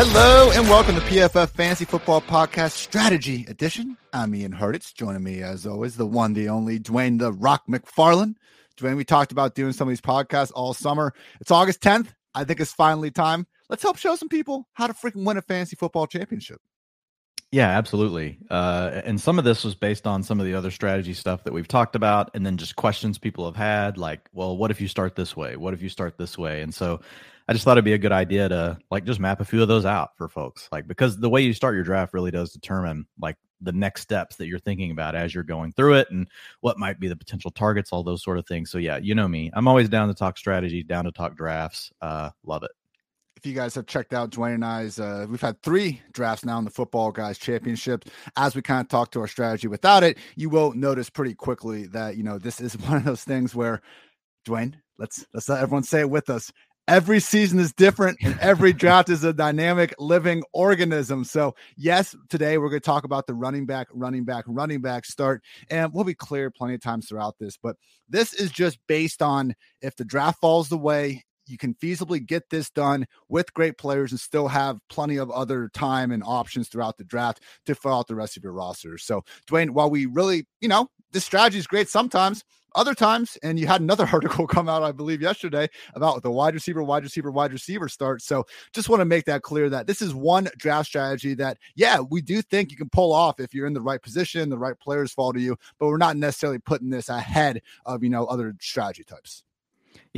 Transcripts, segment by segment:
Hello and welcome to PFF Fantasy Football Podcast Strategy Edition. I'm Ian Hartitz. Joining me, as always, the one, the only Dwain the Rock McFarland. Dwain, we talked about doing some of these podcasts all summer. It's August 10th. I think it's finally time. Let's help show some people how to freaking win a fantasy football championship. Yeah, absolutely. Uh, and some of this was based on some of the other strategy stuff that we've talked about, and then just questions people have had, like, well, what if you start this way? What if you start this way? And so I just thought it'd be a good idea to like just map a few of those out for folks, like because the way you start your draft really does determine like the next steps that you're thinking about as you're going through it and what might be the potential targets, all those sort of things. So yeah, you know me, I'm always down to talk strategy, down to talk drafts. Uh, love it if you guys have checked out Dwain and I's, uh, we've had three drafts now in the Football Guys Championship. As we kind of talk to our strategy without it, you will notice pretty quickly that you know this is one of those things where Dwain, let's let's let everyone say it with us. Every season is different, and every draft is a dynamic living organism. So, yes, today we're going to talk about the running back, running back, running back start, and we'll be clear plenty of times throughout this. But this is just based on if the draft falls the way you can feasibly get this done with great players and still have plenty of other time and options throughout the draft to fill out the rest of your roster. So, Dwain, while we really, you know, this strategy is great sometimes, other times, and you had another article come out, I believe, yesterday about the wide receiver, wide receiver, wide receiver start. So just want to make that clear that this is one draft strategy that, yeah, we do think you can pull off if you're in the right position, the right players fall to you, but we're not necessarily putting this ahead of, you know, other strategy types.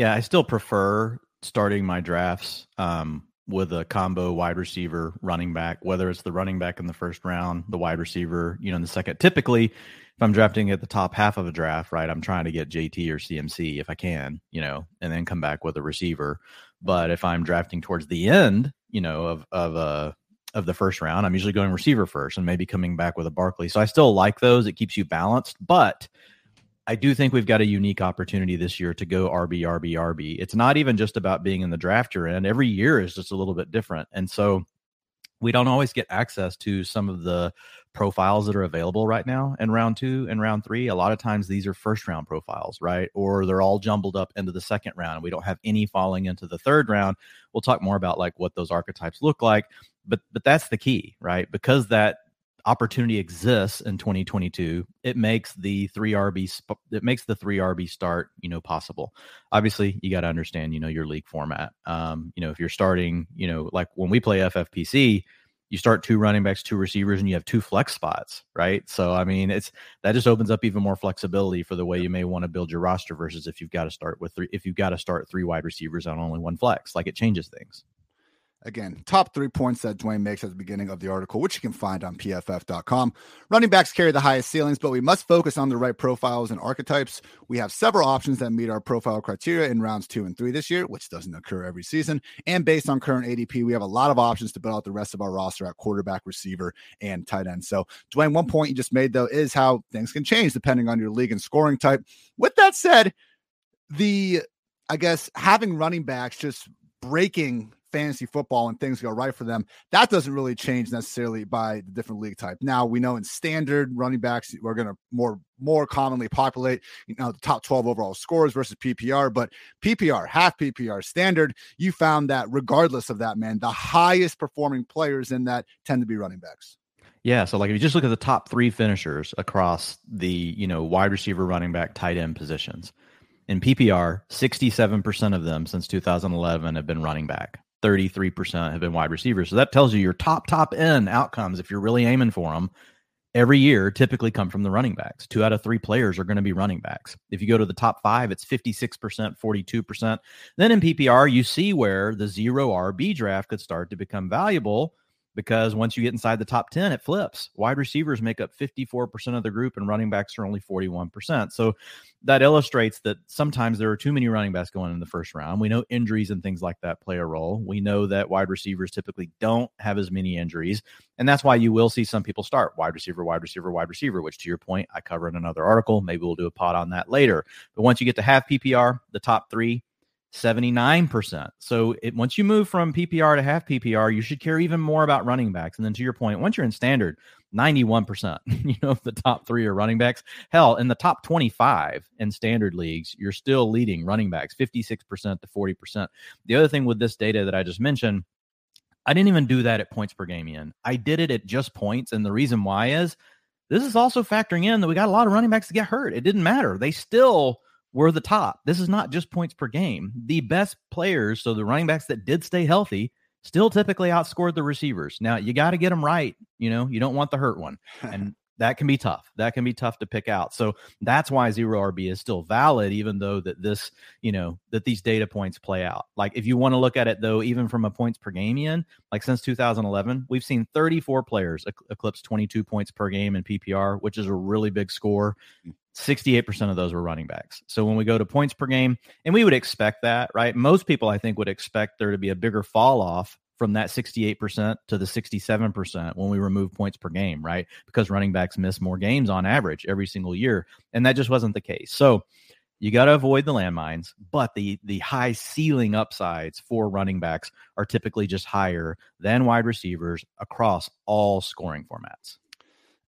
Yeah, I still prefer starting my drafts um, with a combo wide receiver, running back, whether it's the running back in the first round, the wide receiver, you know, in the second. Typically, if I'm drafting at the top half of a draft, right, I'm trying to get JT or CMC if I can, you know, and then come back with a receiver. But if I'm drafting towards the end, you know, of of uh, of the first round, I'm usually going receiver first and maybe coming back with a Barkley. So I still like those. It keeps you balanced, but I do think we've got a unique opportunity this year to go RB, RB, RB. It's not even just about being in the draft you're in. Every year is just a little bit different. And so we don't always get access to some of the profiles that are available right now in round two and round three. A lot of times these are first round profiles, right? Or they're all jumbled up into the second round we don't have any falling into the third round. We'll talk more about like what those archetypes look like. But but that's the key, right? Because that opportunity exists in 2022 it makes the 3 rb it makes the 3 rb start you know possible. Obviously you got to understand you know your league format. Um you know if you're starting you know like when we play ffpc you start two running backs two receivers and you have two flex spots right? So i mean it's that just opens up even more flexibility for the way you may want to build your roster versus if you've got to start with three if you've got to start three wide receivers on only one flex like it changes things Again, top three points that Dwain makes at the beginning of the article, which you can find on pff.com. Running backs carry the highest ceilings, but we must focus on the right profiles and archetypes. We have several options that meet our profile criteria in rounds two and three this year, which doesn't occur every season. And based on current ADP, we have a lot of options to build out the rest of our roster at quarterback, receiver, and tight end. So, Dwain, one point you just made, though, is how things can change depending on your league and scoring type. With that said, the I guess having running backs just breaking fantasy football and things go right for them, that doesn't really change necessarily by the different league type. Now we know in standard running backs we're going to more more commonly populate you know the top 12 overall scores versus PPR, but PPR, half PPR, standard, you found that regardless of that, man, the highest performing players in that tend to be running backs. Yeah, so like if you just look at the top 3 finishers across the, you know, wide receiver, running back, tight end positions. In PPR, 67% of them since 2011 have been running back. 33% have been wide receivers. So that tells you your top, top end outcomes, if you're really aiming for them, every year typically come from the running backs. Two out of three players are going to be running backs. If you go to the top five, it's 56%, 42%. Then in PPR, you see where the zero RB draft could start to become valuable because once you get inside the top 10, it flips. Wide receivers make up 54% of the group and running backs are only 41%. So that illustrates that sometimes there are too many running backs going in the first round. We know injuries and things like that play a role. We know that wide receivers typically don't have as many injuries. And that's why you will see some people start wide receiver, wide receiver, wide receiver, which to your point, I cover in another article. Maybe we'll do a pod on that later. But once you get to half PPR, the top three, 79%. So it, once you move from PPR to half PPR, you should care even more about running backs. And then to your point, once you're in standard, 91%, you know, the top three are running backs. Hell, in the top 25 in standard leagues, you're still leading running backs 56% to 40%. The other thing with this data that I just mentioned, I didn't even do that at points per game in. I did it at just points. And the reason why is this is also factoring in that we got a lot of running backs to get hurt. It didn't matter. They still were the top. This is not just points per game. The best players, so the running backs that did stay healthy, still typically outscored the receivers. Now, you got to get them right. You know, you don't want the hurt one. And that can be tough. That can be tough to pick out. So that's why zero RB is still valid, even though that this, you know, that these data points play out. Like if you want to look at it though, even from a points per game in, like since 2011, we've seen 34 players eclipse 22 points per game in PPR, which is a really big score. Hmm. 68% of those were running backs. So when we go to points per game, and we would expect that, right? Most people, I think, would expect there to be a bigger fall off from that 68% to the 67% when we remove points per game, right? Because running backs miss more games on average every single year. And that just wasn't the case. So you got to avoid the landmines, but the the high ceiling upsides for running backs are typically just higher than wide receivers across all scoring formats.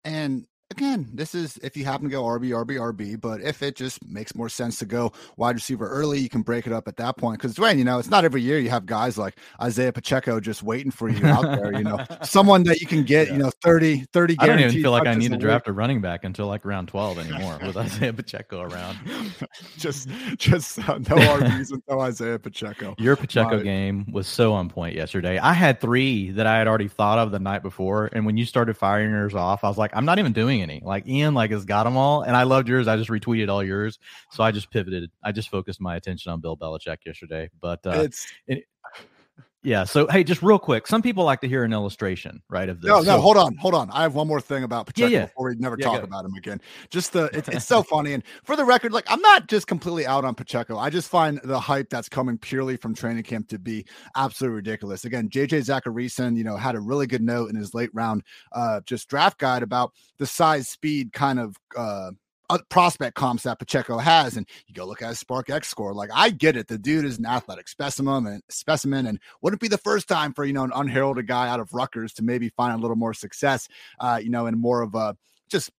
And again, this is if you happen to go RB, RB, RB, but if it just makes more sense to go wide receiver early, you can break it up at that point. Because Dwain, you know, it's not every year you have guys like Isaiah Pacheco just waiting for you out there, you know, someone that you can get, yeah. you know, 30, 30 I don't even feel like I need to draft a running back until like round 12 anymore with Isaiah Pacheco around. just, just uh, no RBs with no Isaiah Pacheco. Your Pacheco My, game was so on point yesterday. I had three that I had already thought of the night before. And when you started firing yours off, I was like, I'm not even doing any. Like Ian, like has got them all, and I loved yours. I just retweeted all yours, so I just pivoted. I just focused my attention on Bill Belichick yesterday. But uh, it's it, yeah. So hey, just real quick, some people like to hear an illustration, right? Of this. No, no, hold on, hold on. I have one more thing about Pacheco yeah, yeah. before we never yeah, talk about him again. Just the it's, it's so funny. And for the record, like I'm not just completely out on Pacheco. I just find the hype that's coming purely from training camp to be absolutely ridiculous. Again, JJ Zachariason, you know, had a really good note in his late round uh just draft guide about the size speed kind of uh prospect comps that Pacheco has, and you go look at his SPARQ-x score. Like I get it, the dude is an athletic specimen and specimen, and wouldn't be the first time for you know an unheralded guy out of Rutgers to maybe find a little more success, uh, you know, in more of a just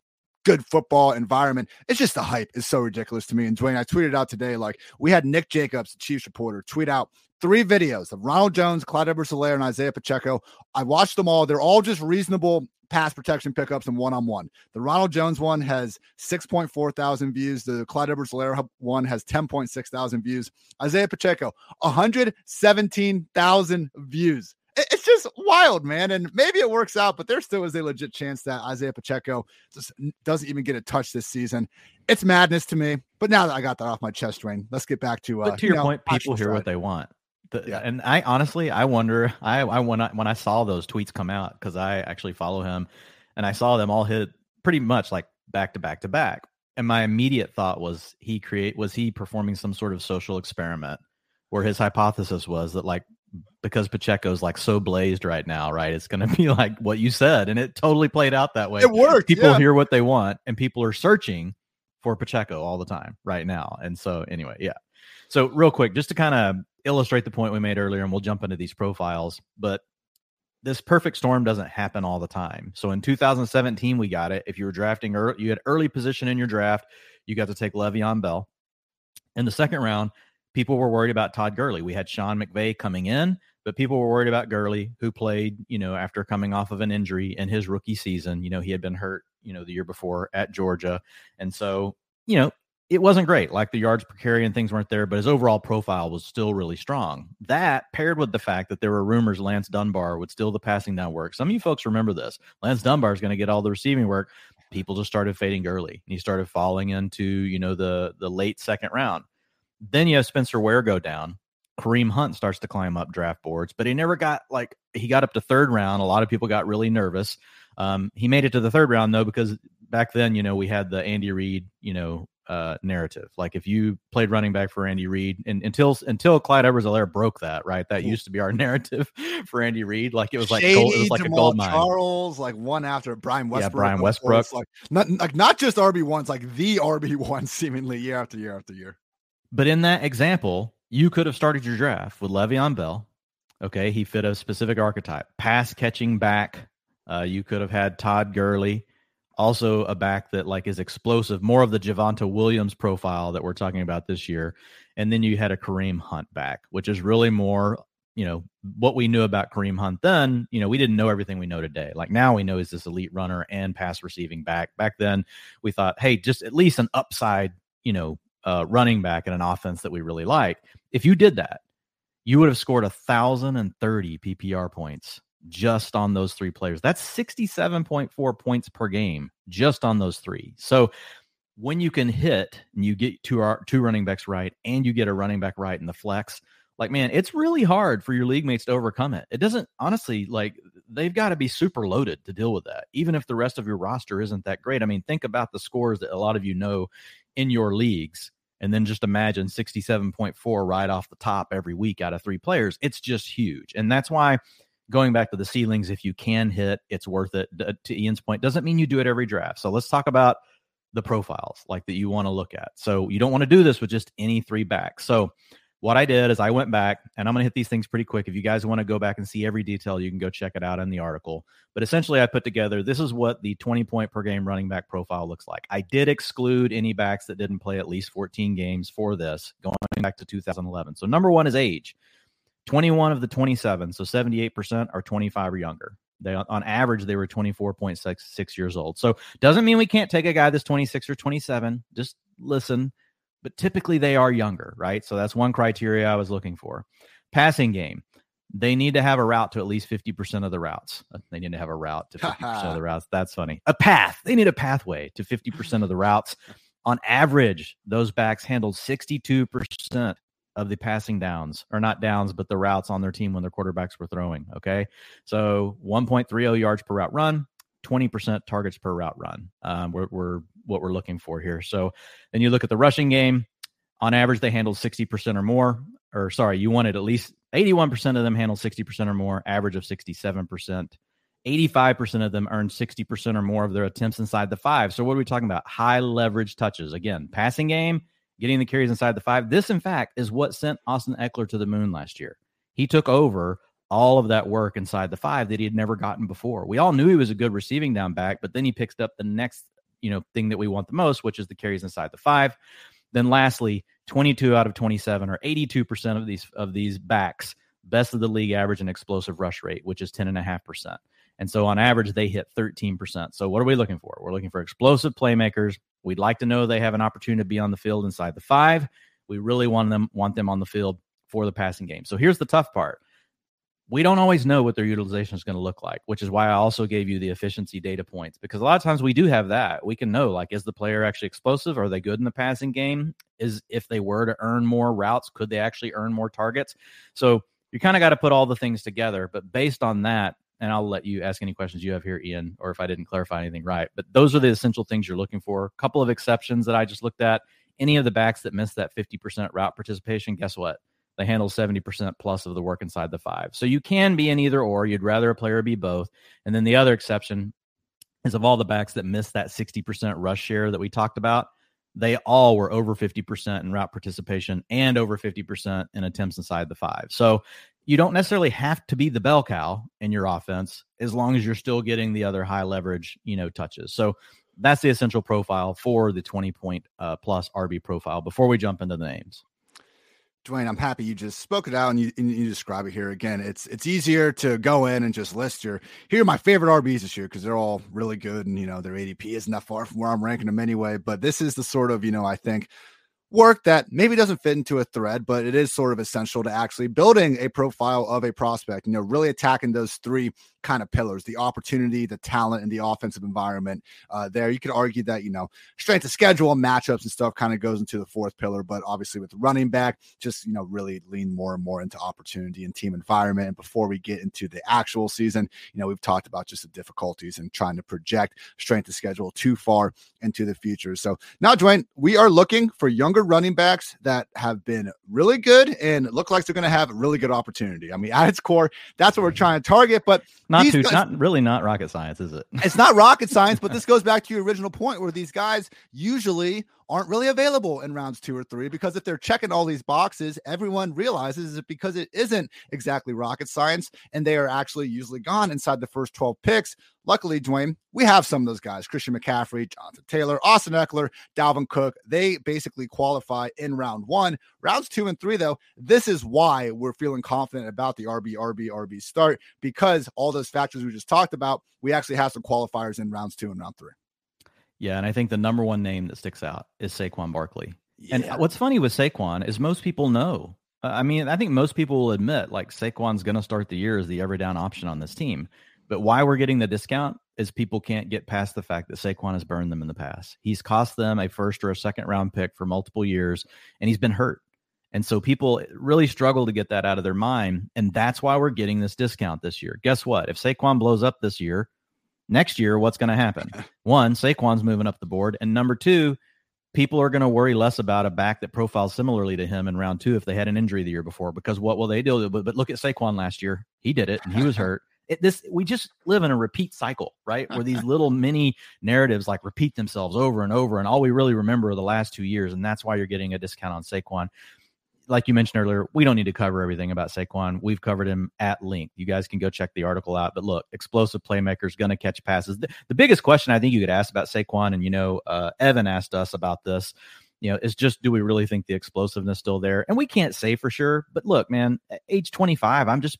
good football environment. It's just the hype is so ridiculous to me. And Dwain, I tweeted out today, like we had Nick Jacobs, the Chiefs reporter, tweet out three videos of Ronald Jones, Clyde Edwards Helaire, and Isaiah Pacheco. I watched them all. They're all just reasonable pass protection pickups and one on one. The Ronald Jones one has 6.4 thousand views. The Clyde Edwards Helaire one has 10.6 thousand views. Isaiah Pacheco, 117,000 views. It's just wild, man. And maybe it works out, but there still is a legit chance that Isaiah Pacheco just doesn't even get a touch this season. It's madness to me. But now that I got that off my chest, Wayne, let's get back to. Uh, but to your you know, point, people hear what they want. The, yeah. And I honestly, I wonder. I, I when I when I saw those tweets come out because I actually follow him, and I saw them all hit pretty much like back to back to back. And my immediate thought was he create was he performing some sort of social experiment where his hypothesis was that like because Pacheco's like so blazed right now, right? It's going to be like what you said, and it totally played out that way. It worked. People yeah. hear what they want, and people are searching for Pacheco all the time right now. And so, anyway, yeah. So, real quick, just to kind of illustrate the point we made earlier, and we'll jump into these profiles, but this perfect storm doesn't happen all the time. So in 2017, we got it. If you were drafting early, you had early position in your draft, you got to take Le'Veon Bell. In the second round, people were worried about Todd Gurley. We had Sean McVay coming in, but people were worried about Gurley, who played, you know, after coming off of an injury in his rookie season. You know, he had been hurt, you know, the year before at Georgia. And so, you know, it wasn't great. Like the yards per carry and things weren't there, but his overall profile was still really strong. That paired with the fact that there were rumors Lance Dunbar would steal the passing down work. Some of you folks remember this. Lance Dunbar is going to get all the receiving work. People just started fading early. And he started falling into, you know, the the late second round. Then you have Spencer Ware go down. Kareem Hunt starts to climb up draft boards, but he never got like he got up to third round. A lot of people got really nervous. Um, he made it to the third round though because back then, you know, we had the Andy Reid, you know, uh, narrative. Like if you played running back for Andy Reid, and until until Clyde Edwards-Helaire broke that, right? That used to be our narrative for Andy Reid. Like it was like Shady, gold, it was like Jamaal a gold mine. Charles, like one after Brian Westbrook. Yeah, Brian Westbrook. Like not like not just RB ones, like the RB one, seemingly year after year after year. But in that example, you could have started your draft with Le'Veon Bell. Okay, he fit a specific archetype, pass catching back. Uh, you could have had Todd Gurley, also a back that like is explosive, more of the Javonte Williams profile that we're talking about this year. And then you had a Kareem Hunt back, which is really more, you know, what we knew about Kareem Hunt then. You know, we didn't know everything we know today. Like now we know he's this elite runner and pass receiving back. Back then we thought, hey, just at least an upside, you know, uh, running back in an offense that we really like. If you did that, you would have scored a thousand and thirty PPR points just on those three players. That's 67.4 points per game just on those three. So when you can hit and you get two two running backs right and you get a running back right in the flex, like man, it's really hard for your league mates to overcome it. It doesn't honestly like they've got to be super loaded to deal with that, even if the rest of your roster isn't that great. I mean, think about the scores that a lot of you know in your leagues and then just imagine 67.4 right off the top every week out of three players. It's just huge. And that's why going back to the ceilings, if you can hit, it's worth it. Uh, to Ian's point, doesn't mean you do it every draft. So let's talk about the profiles like that you want to look at. So you don't want to do this with just any three backs. So what I did is I went back and I'm going to hit these things pretty quick. If you guys want to go back and see every detail, you can go check it out in the article. But essentially, I put together this is what the 20 point per game running back profile looks like. I did exclude any backs that didn't play at least 14 games for this going back to 2011. So, number one is age. 21 of the 27, so 78% are 25 or younger. They on average they were 24.66 years old. So doesn't mean we can't take a guy that's 26 or 27. Just listen, but typically they are younger, right? So that's one criteria I was looking for. Passing game. They need to have a route to at least 50% of the routes. Uh, they need to have a route to 50% of the routes. That's funny. A path. They need a pathway to 50% of the routes. On average, those backs handled 62% of the passing downs, or not downs, but the routes on their team when their quarterbacks were throwing. Okay. So 1.30 yards per route run, 20% targets per route run. Um, we're, we're what we're looking for here. So then you look at the rushing game. On average, they handled 60% or more. Or sorry, you wanted at least 81% of them handled 60% or more, average of 67%. 85% of them earned 60% or more of their attempts inside the five. So what are we talking about? High leverage touches. Again, passing game, getting the carries inside the five. This, in fact, is what sent Austin Ekeler to the moon last year. He took over all of that work inside the five that he had never gotten before. We all knew he was a good receiving down back, but then he picked up the next, you know, thing that we want the most, which is the carries inside the five. Then lastly, 22 out of 27 or 82% of these of these backs, best of the league average and explosive rush rate, which is 10.5%. And so on average, they hit 13%. So what are we looking for? We're looking for explosive playmakers. We'd like to know they have an opportunity to be on the field inside the five. We really want them want them on the field for the passing game. So here's the tough part. We don't always know what their utilization is going to look like, which is why I also gave you the efficiency data points because a lot of times we do have that. We can know like is the player actually explosive? Are they good in the passing game? Is if they were to earn more routes, could they actually earn more targets? So you kind of got to put all the things together, but based on that, and I'll let you ask any questions you have here, Ian, or if I didn't clarify anything right. But those are the essential things you're looking for. A couple of exceptions that I just looked at. Any of the backs that missed that 50% route participation, guess what? They handle 70% plus of the work inside the five. So you can be an either or. You'd rather a player be both. And then the other exception is of all the backs that missed that 60% rush share that we talked about, they all were over 50% in route participation and over 50% in attempts inside the five. So you don't necessarily have to be the bell cow in your offense as long as you're still getting the other high leverage, you know, touches. So that's the essential profile for the 20 point uh, plus RB profile before we jump into the names. Dwain, I'm happy you just spoke it out and you, and you describe it here again. It's it's easier to go in and just list your here are my favorite RBs this year because they're all really good and you know their ADP isn't that far from where I'm ranking them anyway. But this is the sort of you know I think work that maybe doesn't fit into a thread, but it is sort of essential to actually building a profile of a prospect, you know, really attacking those three kind of pillars the opportunity, the talent, and the offensive environment. Uh, there, you could argue that, you know, strength of schedule, matchups, and stuff kind of goes into the fourth pillar. But obviously, with running back, just, you know, really lean more and more into opportunity and team environment. And before we get into the actual season, you know, we've talked about just the difficulties in trying to project strength of schedule too far into the future. So now, Dwain, we are looking for younger running backs that have been really good and look like they're going to have a really good opportunity. I mean, at its core, that's what we're trying to target. But not too, guys, not really not rocket science, is it? It's not rocket science, but this goes back to your original point where these guys usually aren't really available in rounds two or three because if they're checking all these boxes, everyone realizes it because it isn't exactly rocket science and they are actually usually gone inside the first 12 picks. Luckily, Dwain, we have some of those guys Christian McCaffrey, Jonathan Taylor, Austin Ekeler, Dalvin Cook. They basically qualify in round one. Rounds two and three, though, this is why we're feeling confident about the RB, RB, RB start because all those factors we just talked about, we actually have some qualifiers in rounds two and round three. Yeah, and I think the number one name that sticks out is Saquon Barkley. Yeah. And what's funny with Saquon is most people know. Uh, I mean, I think most people will admit like Saquon's going to start the year as the every down option on this team. But why we're getting the discount is people can't get past the fact that Saquon has burned them in the past. He's cost them a first or a second round pick for multiple years, and he's been hurt. And so people really struggle to get that out of their mind. And that's why we're getting this discount this year. Guess what? If Saquon blows up this year, next year, what's going to happen? One, Saquon's moving up the board. And number two, people are going to worry less about a back that profiles similarly to him in round two if they had an injury the year before, because what will they do? But, but look at Saquon last year. He did it and he was hurt. It, this we just live in a repeat cycle, right? Where these little mini narratives like repeat themselves over and over, and all we really remember are the last two years, and that's why you're getting a discount on Saquon like you mentioned earlier, we don't need to cover everything about Saquon. We've covered him at length. You guys can go check the article out. But look, explosive playmakers going to catch passes. The, the, biggest question I think you could ask about Saquon, and you know, uh, Evan asked us about this. You know, is just do we really think the explosiveness still there? And we can't say for sure. But look, man, age 25, I'm just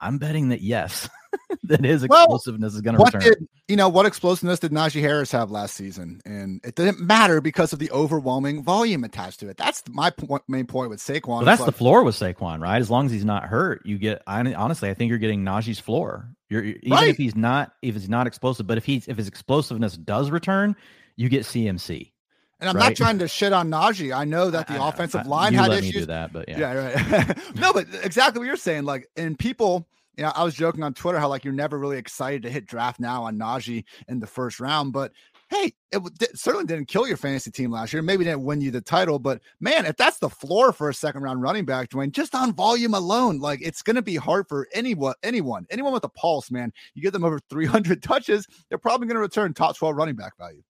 I'm betting that yes. that his explosiveness well, is going to return. Did, you know, what explosiveness did Najee Harris have last season? And it didn't matter because of the overwhelming volume attached to it. That's my point, main point with Saquon. Well, that's like, the floor with Saquon, right? As long as he's not hurt, you get. I, honestly, I think you're getting Najee's floor. You're even right. if he's not if he's not explosive, but if he's if his explosiveness does return, you get CMC. And I'm right? not trying to shit on Najee. I know that the I, offensive I, line had issues. that, but yeah, yeah, right. no, but exactly what you're saying. Like, and people you know, I was joking on Twitter how like you're never really excited to hit draft now on Najee in the first round, but hey, it, it, certainly didn't kill your fantasy team last year. Maybe didn't win you the title, but man, if that's the floor for a second round running back, Dwain, just on volume alone, like it's going to be hard for anyone, anyone, anyone with a pulse, man. You get them over 300 touches, they're probably going to return top 12 running back value.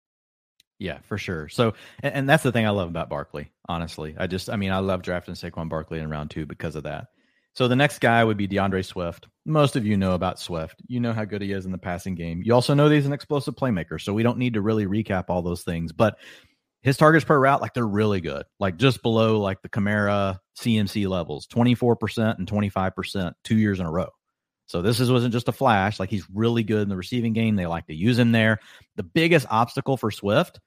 Yeah, for sure. So, and, and, that's the thing I love about Barkley. Honestly, I just, I mean, I love drafting Saquon Barkley in round two because of that. So the next guy would be DeAndre Swift. Most of you know about Swift. You know how good he is in the passing game. You also know that he's an explosive playmaker. So we don't need to really recap all those things. But his targets per route, like they're really good, like just below like the Kamara CMC levels, 24% and 25% two years in a row. So this is, wasn't just a flash. Like he's really good in the receiving game. They like to use him there. The biggest obstacle for Swift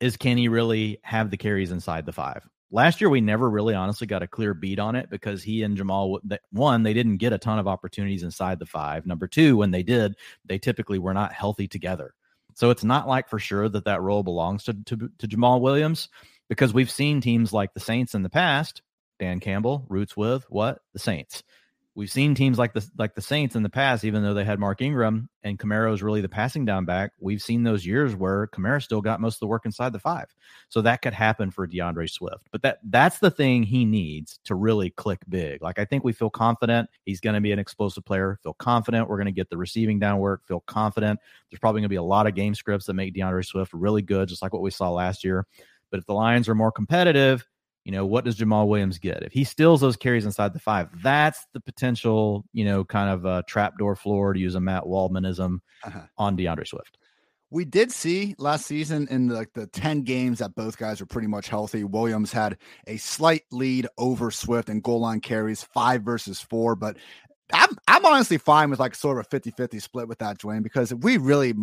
is can he really have the carries inside the five? Last year, we never really honestly got a clear beat on it because he and Jamaal, one, they didn't get a ton of opportunities inside the five. Number two, when they did, they typically were not healthy together. So it's not like for sure that that role belongs to, to, to Jamaal Williams because we've seen teams like the Saints in the past. Dan Campbell roots with what? The Saints we've seen teams like the like the Saints in the past, even though they had Mark Ingram and Kamara is really the passing down back. We've seen those years where Kamara still got most of the work inside the five, so that could happen for DeAndre Swift. But that that's the thing he needs to really click big. Like I think we feel confident he's going to be an explosive player. Feel confident we're going to get the receiving down work. Feel confident there's probably going to be a lot of game scripts that make DeAndre Swift really good, just like what we saw last year. But if the Lions are more competitive, you know, what does Jamaal Williams get? If he steals those carries inside the five, that's the potential, you know, kind of a trapdoor floor to use a Matt Waldmanism uh-huh. on DeAndre Swift. We did see last season in the, like the 10 games that both guys were pretty much healthy. Williams had a slight lead over Swift and goal line carries, five versus four. But I'm I'm honestly fine with like sort of a 50-50 split with that, Dwain, because we really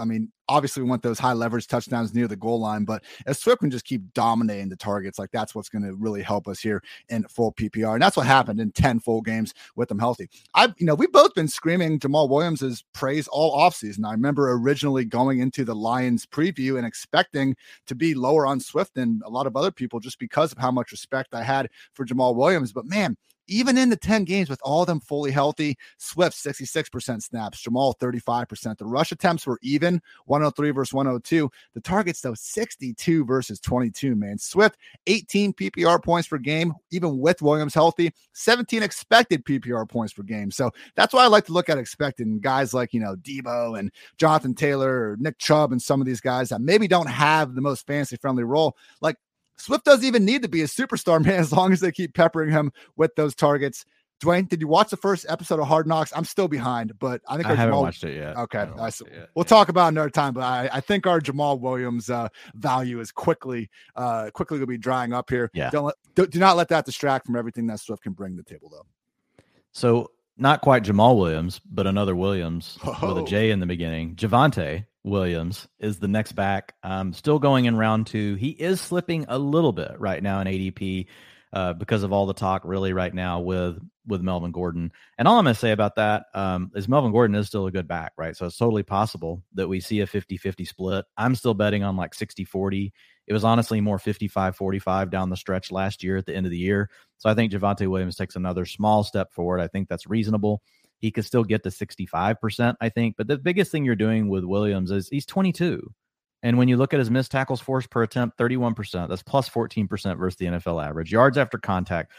I mean, obviously we want those high leverage touchdowns near the goal line, but if Swift can just keep dominating the targets, like that's what's going to really help us here in full PPR. And that's what happened in 10 full games with them healthy. I've, you know, we've both been screaming Jamaal Williams' praise all offseason. I remember originally going into the Lions preview and expecting to be lower on Swift than a lot of other people just because of how much respect I had for Jamaal Williams. But man, even in the 10 games with all of them fully healthy, Swift 66% snaps, Jamaal 35%. The rush attempts were even 103 versus 102. The targets, though, 62 versus 22, man. Swift, 18 PPR points per game, even with Williams healthy, 17 expected PPR points per game. So that's why I like to look at expected and guys like, you know, Deebo and Jonathan Taylor or Nick Chubb and some of these guys that maybe don't have the most fancy friendly role. Like Swift doesn't even need to be a superstar, man, as long as they keep peppering him with those targets. Dwain, did you watch the first episode of Hard Knocks? I'm still behind, but I think I haven't Jamaal, watched it yet. Okay, it yet. we'll talk about another time. But I, I think our Jamaal Williams uh, value is quickly, uh, quickly going to be drying up here. Yeah. Don't let, do, do not let that distract from everything that Swift can bring to the table, though. So not quite Jamaal Williams, but another Williams Whoa. with a J in the beginning. Javonte Williams is the next back. Um, still going in round two. He is slipping a little bit right now in ADP uh, because of all the talk really right now with with Melvin Gordon. And all I'm going to say about that um, is Melvin Gordon is still a good back, right? So it's totally possible that we see a 50-50 split. I'm still betting on like 60-40. It was honestly more 55-45 down the stretch last year at the end of the year. So I think Javonte Williams takes another small step forward. I think that's reasonable he could still get to 65%, I think. But the biggest thing you're doing with Williams is he's 22. And when you look at his missed tackles force per attempt, 31%, that's plus 14% versus the NFL average. Yards after contact,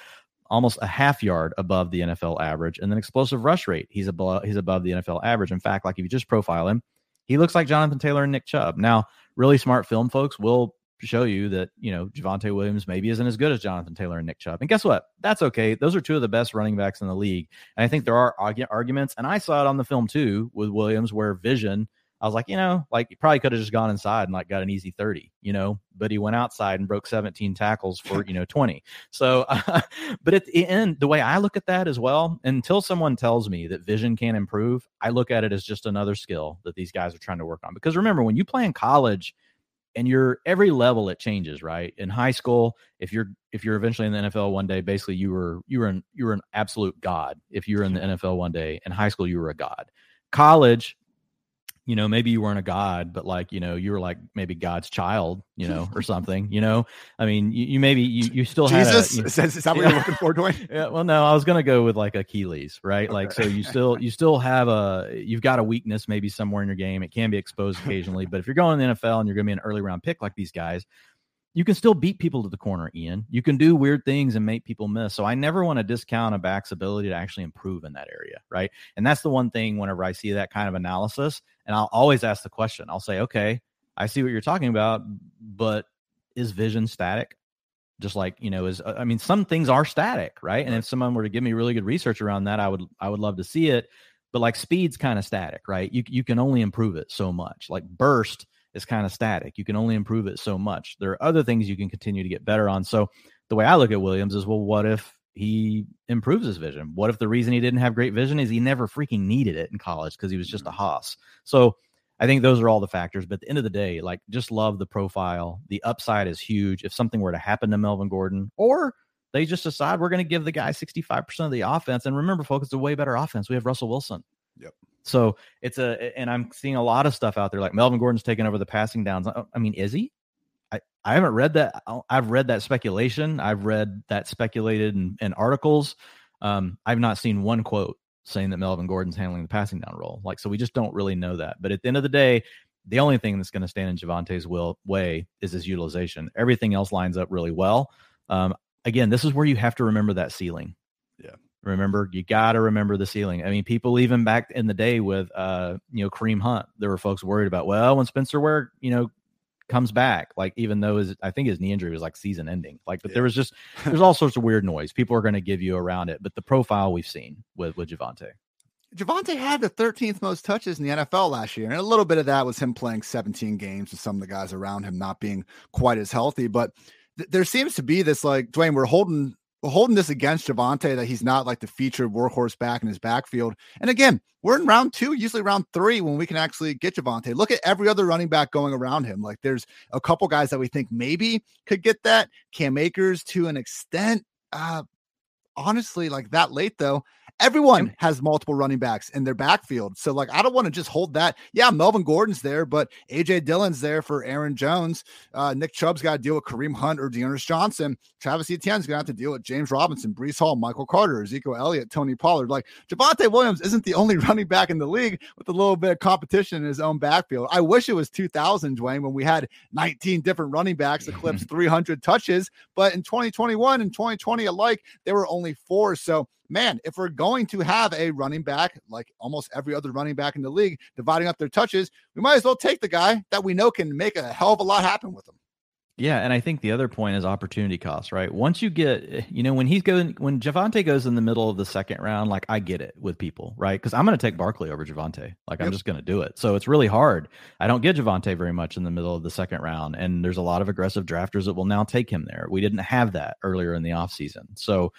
almost a half yard above the NFL average. And then explosive rush rate, he's above he's above the NFL average. In fact, like if you just profile him, he looks like Jonathan Taylor and Nick Chubb. Now, really smart film folks will show you that, you know, Javonte Williams maybe isn't as good as Jonathan Taylor and Nick Chubb. And guess what? That's okay. Those are two of the best running backs in the league. And I think there are arguments. And I saw it on the film too with Williams where vision, I was like, you know, like he probably could have just gone inside and like got an easy 30, you know, but he went outside and broke 17 tackles for, you know, 20. So, uh, but at the end, the way I look at that as well, until someone tells me that vision can improve, I look at it as just another skill that these guys are trying to work on. Because remember, when you play in college, and you're every level it changes right? In high school if you're if you're eventually in the nfl one day basically you were you were an you were an absolute god. If you were in the mm-hmm. nfl one day in high school you were a god. College you know, maybe you weren't a god, but like, you know, you were like maybe God's child, you know, or something, you know. I mean, you, you maybe you, you still have Jesus? had a, you is, is that what you're looking for, Dwain? Yeah, well, no, I was gonna go with like Achilles, right? Okay. Like, so you still you still have a you've got a weakness maybe somewhere in your game. It can be exposed occasionally, but if you're going in the NFL and you're gonna be an early round pick like these guys, you can still beat people to the corner, Ian. You can do weird things and make people miss. So I never want to discount a back's ability to actually improve in that area, right? And that's the one thing whenever I see that kind of analysis, and I'll always ask the question. I'll say, okay, I see what you're talking about, but is vision static? Just like you know, is uh, I mean, some things are static, right? And if someone were to give me really good research around that, I would I would love to see it. But like speed's kind of static, right? You you can only improve it so much. Like burst is kind of static. You can only improve it so much. There are other things you can continue to get better on. So the way I look at Williams is, well, what if he improves his vision? What if the reason he didn't have great vision is he never freaking needed it in college because he was just a mm-hmm. hoss? So I think those are all the factors. But at the end of the day, like just love the profile. The upside is huge. If something were to happen to Melvin Gordon, or they just decide we're going to give the guy 65% of the offense. And remember, folks, it's a way better offense. We have Russell Wilson. Yep. So it's a, and I'm seeing a lot of stuff out there like Melvin Gordon's taking over the passing downs. I mean, is he? I, I haven't read that. I've read that speculation. I've read that speculated in, in articles. Um, I've not seen one quote saying that Melvin Gordon's handling the passing down role. Like, so we just don't really know that. But at the end of the day, the only thing that's going to stand in Javonte's will way is his utilization. Everything else lines up really well. Um, again, this is where you have to remember that ceiling. Yeah. Remember, you got to remember the ceiling. I mean, people even back in the day with, uh, you know, Kareem Hunt, there were folks worried about, well, when Spencer Ware, you know, comes back, like even though his, I think his knee injury was like season ending, like, but yeah. there was just, there's all sorts of weird noise people are going to give you around it. But the profile we've seen with, with Javonte. Javonte had the 13th most touches in the NFL last year. And a little bit of that was him playing 17 games with some of the guys around him not being quite as healthy. But th- there seems to be this like, Dwain, we're holding holding this against Javonte that he's not like the featured workhorse back in his backfield. And again, we're in round two, usually round three, when we can actually get Javonte. Look at every other running back going around him. Like there's a couple guys that we think maybe could get that. Cam Akers to an extent. Uh, honestly, like that late though, Everyone has multiple running backs in their backfield. So, like, I don't want to just hold that. Yeah, Melvin Gordon's there, but AJ Dillon's there for Aaron Jones. Uh, Nick Chubb's got to deal with Kareem Hunt or D'Ernest Johnson. Travis Etienne's going to have to deal with James Robinson, Breece Hall, Michael Carter, Ezekiel Elliott, Tony Pollard. Like, Javonte Williams isn't the only running back in the league with a little bit of competition in his own backfield. I wish it was 2000, Dwain, when we had 19 different running backs eclipse 300 touches. But in 2021 and 2020 alike, there were only four. So, man, if we're going to have a running back like almost every other running back in the league dividing up their touches, we might as well take the guy that we know can make a hell of a lot happen with them. Yeah, and I think the other point is opportunity cost, right? Once you get, you know, when he's going, when Javonte goes in the middle of the second round, like I get it with people, right? Because I'm going to take Barkley over Javonte. Like I'm just going to do it. So it's really hard. I don't get Javonte very much in the middle of the second round, and there's a lot of aggressive drafters that will now take him there. We didn't have that earlier in the offseason. So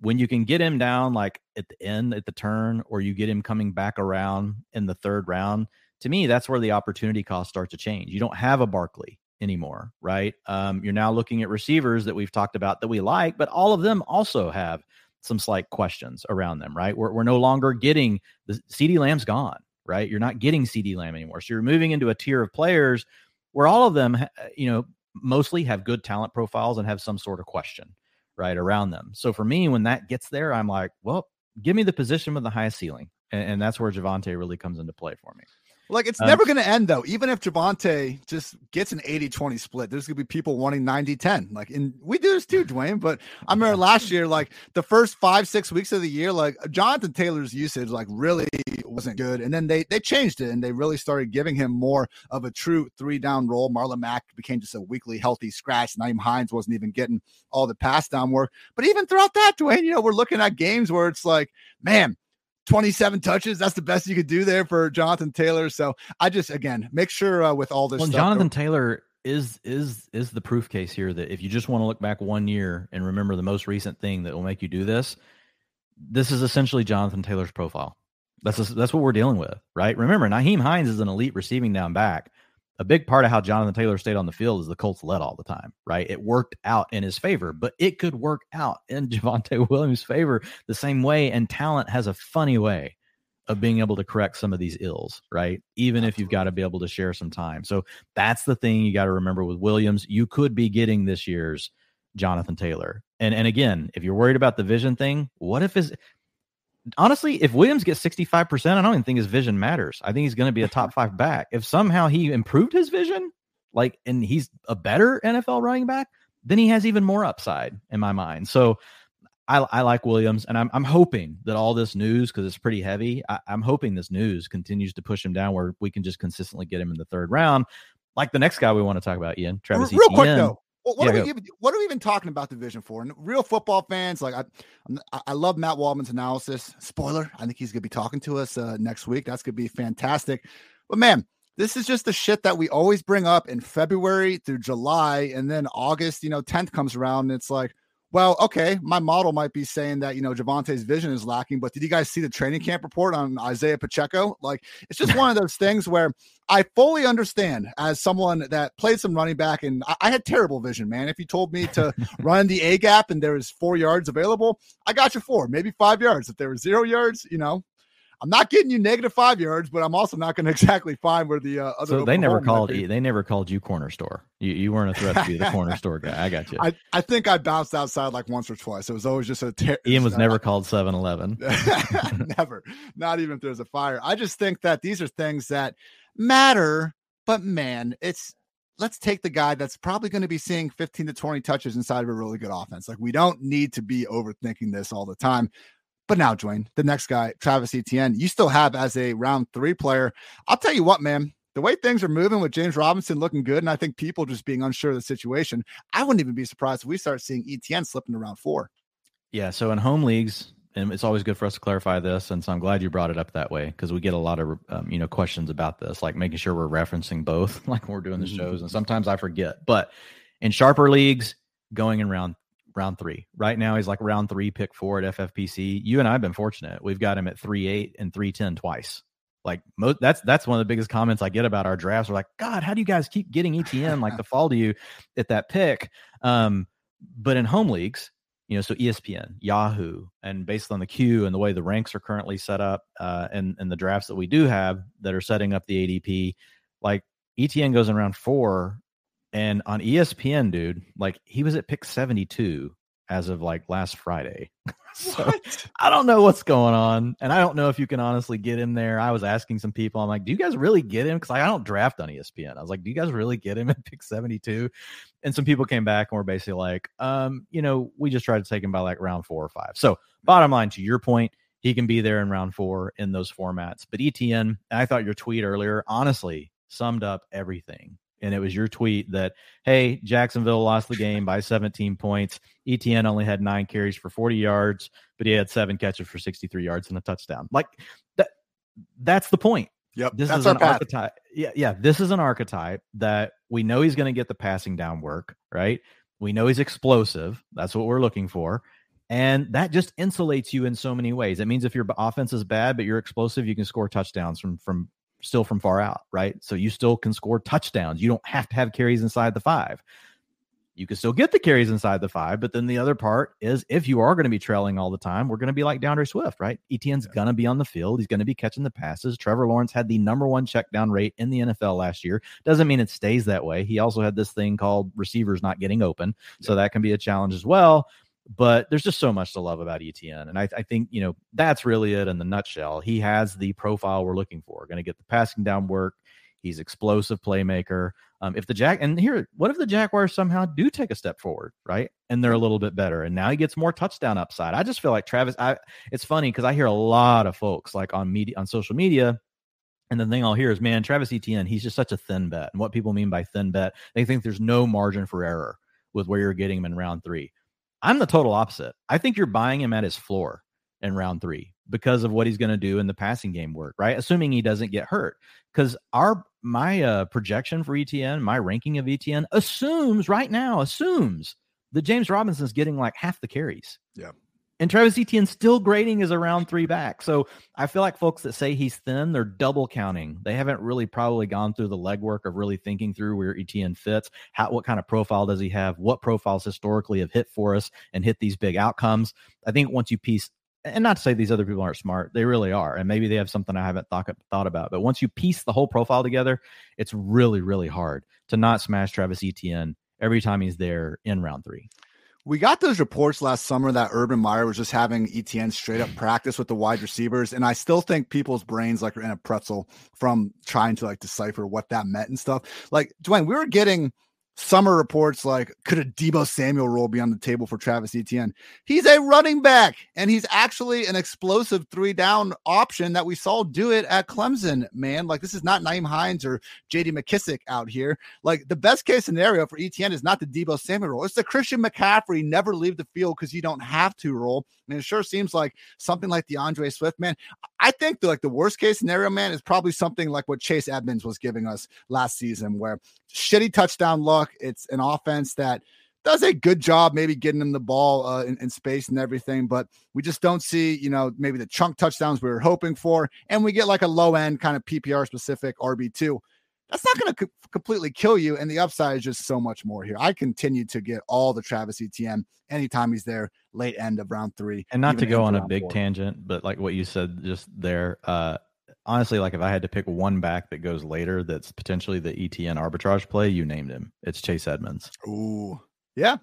when you can get him down like at the end at the turn or you get him coming back around in the third round to me that's where the opportunity cost starts to change. You don't have a barkley anymore right? Um, you're now looking at receivers that we've talked about that we like but all of them also have some slight questions around them right? We're, we're no longer getting the CeeDee Lamb's gone right? You're not getting CeeDee Lamb anymore. So you're moving into a tier of players where all of them you know mostly have good talent profiles and have some sort of question right around them. So for me, when that gets there, I'm like, well, give me the position with the highest ceiling, and, and that's where Javonte really comes into play for me. Like it's um, never going to end though. Even if Javonte just gets an 80-20 split, there's going to be people wanting 90-10. Like and we do this too, Dwain. But I remember last year, like the first five, six weeks of the year, like Jonathan Taylor's usage like really wasn't good. And then they they changed it and they really started giving him more of a true three down role. Marlon Mack became just a weekly healthy scratch. Nyheim Hines wasn't even getting all the pass down work. But even throughout that, Dwain, you know, we're looking at games where it's like, man, 27 touches. That's the best you could do there for Jonathan Taylor. So I just again make sure uh, with all this. Well, Jonathan Taylor is is is the proof case here that if you just want to look back one year and remember the most recent thing that will make you do this, this is essentially Jonathan Taylor's profile. That's a, that's what we're dealing with, right? Remember, Nyheim Hines is an elite receiving down back a big part of how Jonathan Taylor stayed on the field is the Colts led all the time, right? It worked out in his favor, but it could work out in Javonte Williams' favor the same way. And talent has a funny way of being able to correct some of these ills, right? Even if you've got to be able to share some time. So that's the thing you got to remember with Williams. You could be getting this year's Jonathan Taylor. And and again, if you're worried about the vision thing, what if his honestly, if Williams gets 65%, I don't even think his vision matters. I think he's going to be a top five back. If somehow he improved his vision, like, and he's a better NFL running back, then he has even more upside in my mind. So I, I like Williams, and I'm, I'm hoping that all this news, because it's pretty heavy, I, I'm hoping this news continues to push him down where we can just consistently get him in the third round. Like the next guy we want to talk about, Ian Travis. Real Etienne. quick though, what, yeah, are we even, what are we even talking about division for? And real football fans, like I, I love Matt Waldman's analysis. Spoiler: I think he's going to be talking to us uh, next week. That's going to be fantastic. But man, this is just the shit that we always bring up in February through July, and then August. You know, tenth comes around, and it's like, well, okay, my model might be saying that, you know, Javonte's vision is lacking, but did you guys see the training camp report on Isaiah Pacheco? Like, it's just one of those things where I fully understand as someone that played some running back, and I, I had terrible vision, man. If you told me to run the A gap and there was four yards available, I got you four, maybe five yards. If there was zero yards, you know, I'm not getting you negative five yards, but I'm also not going to exactly find where the uh, other. So they never called you. They never called you corner store. You you weren't a threat to be the corner store guy. I got you. I, I think I bounced outside like once or twice. It was always just a. Ter- Ian was never called 7-Eleven. never. Not even if there's a fire. I just think that these are things that matter, but man, it's let's take the guy that's probably going to be seeing 15 to 20 touches inside of a really good offense. Like we don't need to be overthinking this all the time. But now, Dwain, the next guy, Travis Etienne, you still have as a round three player. I'll tell you what, man, the way things are moving with James Robinson looking good, and I think people just being unsure of the situation, I wouldn't even be surprised if we start seeing Etienne slipping to round four. Yeah. So in home leagues, and it's always good for us to clarify this, and so I'm glad you brought it up that way because we get a lot of um, you know questions about this, like making sure we're referencing both, like when we're doing the mm-hmm. shows, and sometimes I forget. But in sharper leagues, going in round round three. Right now, he's like round three, pick four at FFPC. You and I have been fortunate. We've got him at three eight and three ten twice. Like most, that's that's one of the biggest comments I get about our drafts. We're like, God, how do you guys keep getting Etienne like to fall to you at that pick? Um, but in home leagues, you know, so ESPN, Yahoo, and based on the queue and the way the ranks are currently set up, uh, and and the drafts that we do have that are setting up the ADP, like Etienne goes in round four, and on ESPN, dude, like he was at pick seventy two as of like last Friday. so I don't know what's going on. And I don't know if you can honestly get him there. I was asking some people, I'm like, do you guys really get him? Because like, I don't draft on ESPN. I was like, do you guys really get him at pick 72? And some people came back and were basically like, um, you know, we just tried to take him by like round four or five. So bottom line, to your point, he can be there in round four in those formats. But Etienne, I thought your tweet earlier honestly summed up everything and it was your tweet that hey jacksonville lost the game by 17 points. Etienne only had nine carries for 40 yards but he had seven catches for 63 yards and a touchdown. Like that that's the point. Yep this that's is an archetype yeah yeah this is an archetype that we know he's going to get the passing down work right? We know he's explosive that's what we're looking for and that just insulates you in so many ways. It means if your offense is bad, but you're explosive, you can score touchdowns from from still from far out, right? So you still can score touchdowns. You don't have to have carries inside the five. You can still get the carries inside the five, but then the other part is if you are going to be trailing all the time, we're going to be like D'Andre Swift, right? Etienne's yeah. going to be on the field. He's going to be catching the passes. Trevor Lawrence had the number one check down rate in the NFL last year. Doesn't mean it stays that way. He also had this thing called receivers not getting open. Yeah. So that can be a challenge as well but there's just so much to love about Etienne. And I, I, think, you know, that's really it in the nutshell. He has the profile we're looking for. Going to get the passing down work. He's explosive playmaker. Um, if the Jack and here, what if the Jaguars somehow do take a step forward, right? And they're a little bit better, and now he gets more touchdown upside. I just feel like Travis. I it's funny because I hear a lot of folks like on media on social media and the thing I'll hear is, man, Travis Etienne, he's just such a thin bet. And what people mean by thin bet, they think there's no margin for error with where you're getting him in round three. I'm the total opposite. I think you're buying him at his floor in round three because of what he's going to do in the passing game work, right? Assuming he doesn't get hurt. Because our my uh, projection for Etienne, my ranking of Etienne assumes right now assumes that James Robinson's getting like half the carries. Yeah. And Travis Etienne still grading is around three back. So I feel like folks that say he's thin, they're double counting. They haven't really probably gone through the legwork of really thinking through where Etienne fits. How what kind of profile does he have? What profiles historically have hit for us and hit these big outcomes? I think once you piece and not to say these other people aren't smart, they really are. And maybe they have something I haven't thought, thought about. But once you piece the whole profile together, it's really, really hard to not smash Travis Etienne every time he's there in round three. We got those reports last summer that Urban Meyer was just having Etienne straight up practice with the wide receivers. And I still think people's brains like are in a pretzel from trying to like decipher what that meant and stuff. Like Dwain, we were getting summer reports like could a Deebo Samuel role be on the table for Travis Etienne? He's a running back and he's actually an explosive three down option that we saw do it at Clemson, man. Like this is not Nyheim Hines or JD McKissic out here. Like the best case scenario for Etienne is not the Deebo Samuel role. It's the Christian McCaffrey never leave the field because you don't have to roll. And it sure seems like something like D'Andre Swift, man. I think the, like the worst case scenario, man, is probably something like what Chase Edmonds was giving us last season, where shitty touchdown luck. It's an offense that does a good job maybe getting him the ball uh, in, in, space and everything, but we just don't see, you know, maybe the chunk touchdowns we were hoping for. And we get like a low end kind of PPR specific RB2. That's not going to co- completely kill you. And the upside is just so much more here. I continue to get all the Travis Etienne anytime he's there, late end of round three. And not to go on a big four. tangent, but like what you said just there, uh, honestly, like if I had to pick one back that goes later, that's potentially the Etienne arbitrage play, you named him. It's Chase Edmonds. Ooh, yeah.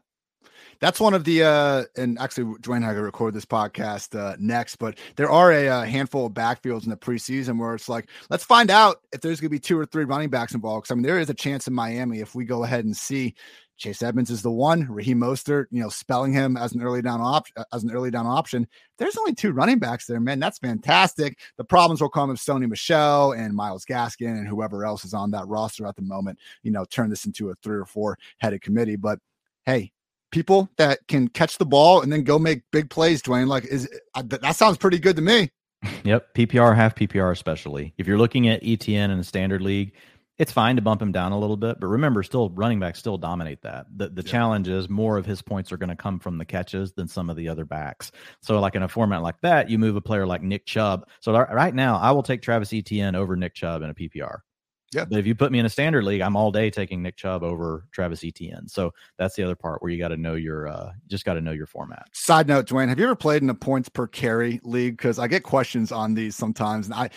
That's one of the uh and actually Dwain and I going record this podcast uh next, but there are a, a, uh, handful of backfields in the preseason where it's like, let's find out if there's gonna be two or three running backs involved. Because I mean, there is a chance in Miami if we go ahead and see Chase Edmonds is the one. Raheem Mostert, you know, spelling him as an early down option as an early down option. There's only two running backs there, man. That's fantastic. The problems will come if Sony Michel and Myles Gaskin and whoever else is on that roster at the moment, you know, turn this into a three or four headed committee. But hey, people that can catch the ball and then go make big plays, Dwain, like is uh, that sounds pretty good to me. Yep, PPR half PPR especially. If you're looking at Etienne in a standard league, it's fine to bump him down a little bit, but remember, still running backs still dominate that. The the yeah. challenge is more of his points are going to come from the catches than some of the other backs. So, like in a format like that, you move a player like Nick Chubb. So right now, I will take Travis Etienne over Nick Chubb in a PPR. Yeah. But if you put me in a standard league, I'm all day taking Nick Chubb over Travis Etienne. So that's the other part where you got to know your, uh, just got to know your format. Side note, Dwain, have you ever played in a points per carry league? Because I get questions on these sometimes, and I,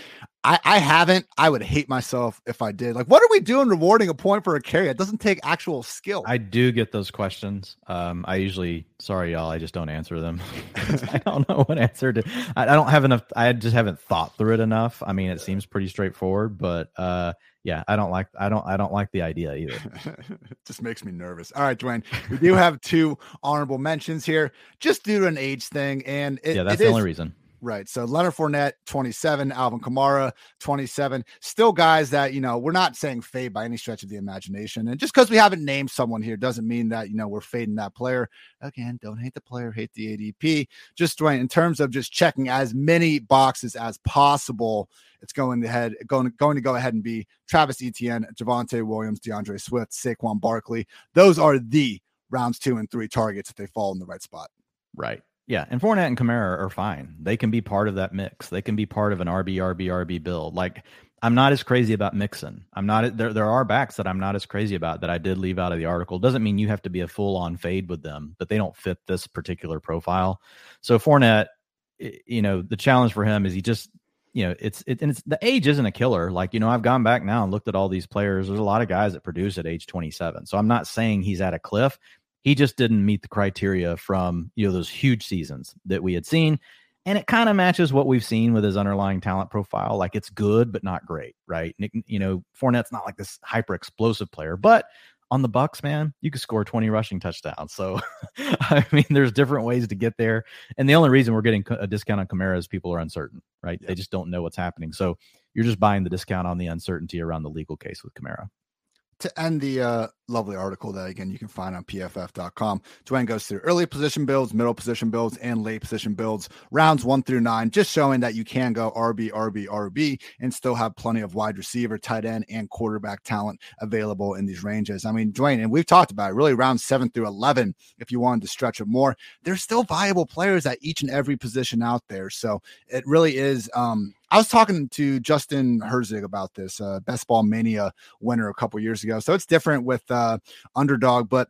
I, I haven't. I would hate myself if I did. Like, what are we doing rewarding a point for a carry? It doesn't take actual skill. I do get those questions. Um, I usually, sorry y'all, I just don't answer them. I don't know what answer to. I, I, don't have enough. I just haven't thought through it enough. I mean, it seems pretty straightforward, but uh, yeah, I don't like. I don't. I don't like the idea either. just makes me nervous. All right, Dwain, we do have two honorable mentions here, just due to an age thing, and it, yeah, that's the is, only reason. Right. So Leonard Fournette, 27, Alvin Kamara, 27. Still guys that, you know, we're not saying fade by any stretch of the imagination. And just because we haven't named someone here doesn't mean that, you know, we're fading that player. Again, don't hate the player, hate the ADP. Just Dwain, in terms of just checking as many boxes as possible, it's going to head going, going to go ahead and be Travis Etienne, Javonte Williams, D'Andre Swift, Saquon Barkley. Those are the rounds two and three targets if they fall in the right spot. Right. Yeah, and Fournette and Kamara are fine. They can be part of that mix. They can be part of an RB RB RB build. Like I'm not as crazy about Mixon. I'm not there. There are backs that I'm not as crazy about that I did leave out of the article. Doesn't mean you have to be a full on fade with them, but they don't fit this particular profile. So Fournette, you know, the challenge for him is he just you know it's it, and it's the age isn't a killer like you know i've gone back now and looked at all these players there's a lot of guys that produce at age 27 so i'm not saying he's at a cliff he just didn't meet the criteria from you know those huge seasons that we had seen and it kind of matches what we've seen with his underlying talent profile like it's good but not great right? Nick, you know Fournette's not like this hyper explosive player but on the bucks man you could score 20 rushing touchdowns so i mean there's different ways to get there and the only reason we're getting a discount on Kamara is people are uncertain right? They just don't know what's happening so you're just buying the discount on the uncertainty around the legal case with Kamara to end the uh, lovely article that again you can find on pff.com. Dwain goes through early position builds, middle position builds, and late position builds, rounds one through nine, just showing that you can go RB, RB, RB, and still have plenty of wide receiver, tight end, and quarterback talent available in these ranges. I mean, Dwain, and we've talked about it, really round seven through 11, if you wanted to stretch it more, there's still viable players at each and every position out there. So it really is um, I was talking to Justin Herzig about this, uh, Best Ball Mania winner a couple years ago. So it's different with uh, underdog, but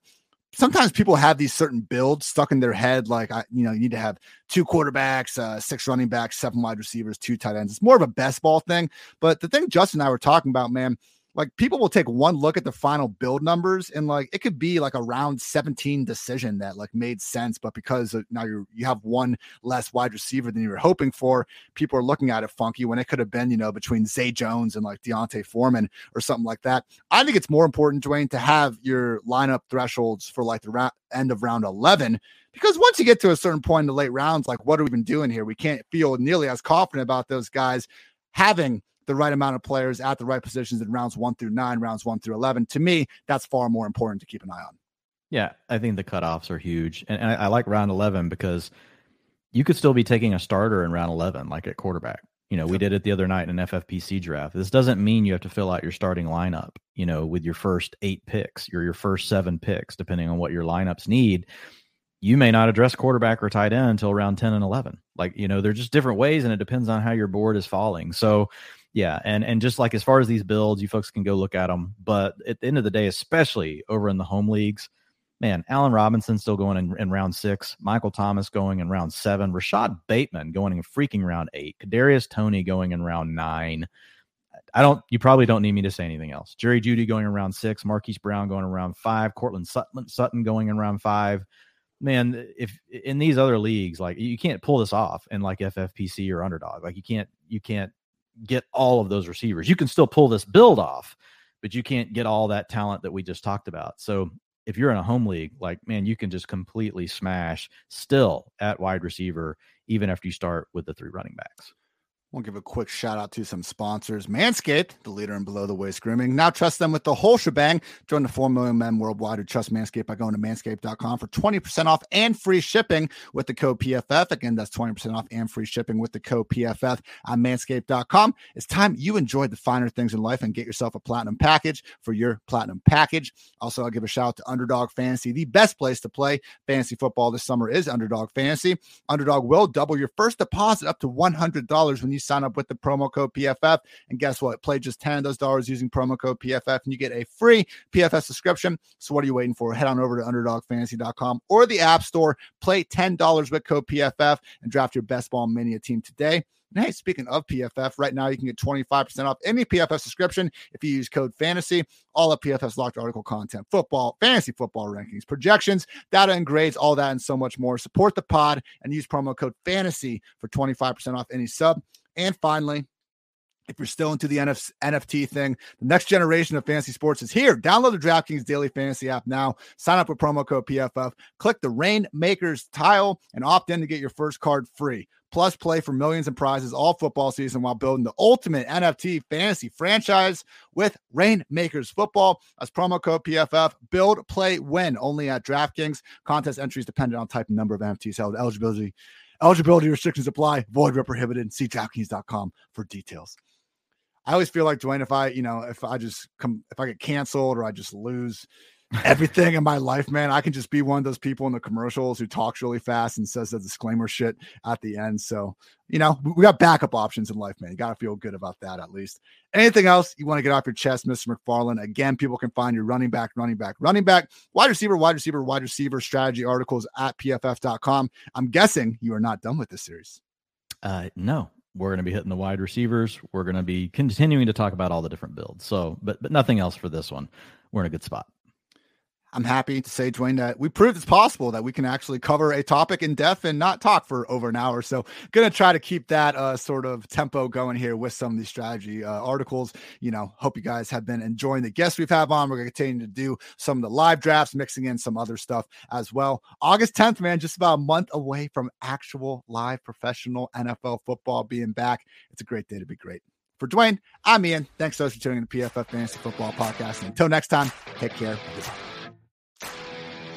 sometimes people have these certain builds stuck in their head. Like, I, you know, you need to have two quarterbacks, uh, six running backs, seven wide receivers, two tight ends. It's more of a best ball thing. But the thing Justin and I were talking about, man, like people will take one look at the final build numbers and like it could be like a round 17 decision that like made sense but because now you you have one less wide receiver than you were hoping for people are looking at it funky when it could have been you know between Zay Jones and like D'Onta Foreman or something like that. I think it's more important Dwain to have your lineup thresholds for like the end of round 11 because once you get to a certain point in the late rounds like what are we even doing here? We can't feel nearly as confident about those guys having the right amount of players at the right positions in rounds one through nine, rounds one through 11. To me, that's far more important to keep an eye on. Yeah, I think the cutoffs are huge. And, and I, I like round 11 because you could still be taking a starter in round 11, like at quarterback. You know, we did it the other night in an FFPC draft. This doesn't mean you have to fill out your starting lineup, you know, with your first eight picks or your first seven picks, depending on what your lineups need. You may not address quarterback or tight end until round 10 and 11. Like, you know, they're just different ways and it depends on how your board is falling. So, yeah, and and just like as far as these builds, you folks can go look at them. But at the end of the day, especially over in the home leagues, man, Allen Robinson still going in, in round six, Michael Thomas going in round seven, Rashod Bateman going in freaking round eight, Kadarius Toney going in round nine. I don't. You probably don't need me to say anything else. Jerry Jeudy going in round six, Marquise Brown going in round five, Courtland Sutton, Sutton going in round five. Man, if in these other leagues, like you can't pull this off in like FFPC or underdog, like you can't you can't get all of those receivers. You can still pull this build off, but you can't get all that talent that we just talked about. So if you're in a home league, like man, you can just completely smash still at wide receiver, even after you start with the three running backs. We'll give a quick shout out to some sponsors. Manscaped, the leader in below the waist grooming. Now trust them with the whole shebang. Join the 4 million men worldwide who trust Manscaped by going to manscaped.com for 20% off and free shipping with the code PFF. Again, that's 20% off and free shipping with the code PFF on manscaped.com. It's time you enjoyed the finer things in life and get yourself a platinum package for your platinum package. Also, I'll give a shout out to Underdog Fantasy, the best place to play fantasy football this summer is Underdog Fantasy. Underdog will double your first deposit up to $100 when you you sign up with the promo code PFF. And guess what? Play just 10 of those dollars using promo code PFF and you get a free PFF subscription. So what are you waiting for? Head on over to underdogfantasy.com or the App Store. Play $10 with code PFF and draft your best ball mania team today. And hey, speaking of PFF, right now you can get 25% off any PFF subscription if you use code fantasy. All of PFF's locked article content, football, fantasy football rankings, projections, data and grades, all that and so much more. Support the pod and use promo code fantasy for 25% off any sub. And finally, if you're still into the NF- NFT thing, the next generation of fantasy sports is here. Download the DraftKings Daily Fantasy app now. Sign up with promo code PFF. Click the Rainmakers tile and opt in to get your first card free. Plus, play for millions in prizes all football season while building the ultimate NFT fantasy franchise with Rainmakers Football. As promo code PFF, build, play, win only at DraftKings. Contest entries dependent on type and number of NFTs held. Eligibility Eligibility restrictions apply. Void where prohibited. See DraftKings.com for details. I always feel like Dwain, if I, you know, if I just come, if I get canceled or I just lose everything in my life, man. I can just be one of those people in the commercials who talks really fast and says the disclaimer shit at the end. So, you know, we got backup options in life, man. You got to feel good about that at least. Anything else you want to get off your chest, Mr. McFarland? Again, people can find your running back, running back, running back, wide receiver, wide receiver, wide receiver strategy articles at pff.com. I'm guessing you are not done with this series. Uh, no, we're going to be hitting the wide receivers. We're going to be continuing to talk about all the different builds. So, but but nothing else for this one. We're in a good spot. I'm happy to say, Dwain, that we proved it's possible that we can actually cover a topic in depth and not talk for over an hour. So, going to try to keep that uh, sort of tempo going here with some of these strategy uh, articles. You know, hope you guys have been enjoying the guests we've had on. We're going to continue to do some of the live drafts, mixing in some other stuff as well. August 10th, man, just about a month away from actual live professional NFL football being back. It's a great day to be great. For Dwain, I'm Ian. Thanks so much for tuning in to PFF Fantasy Football Podcast. And until next time, take care.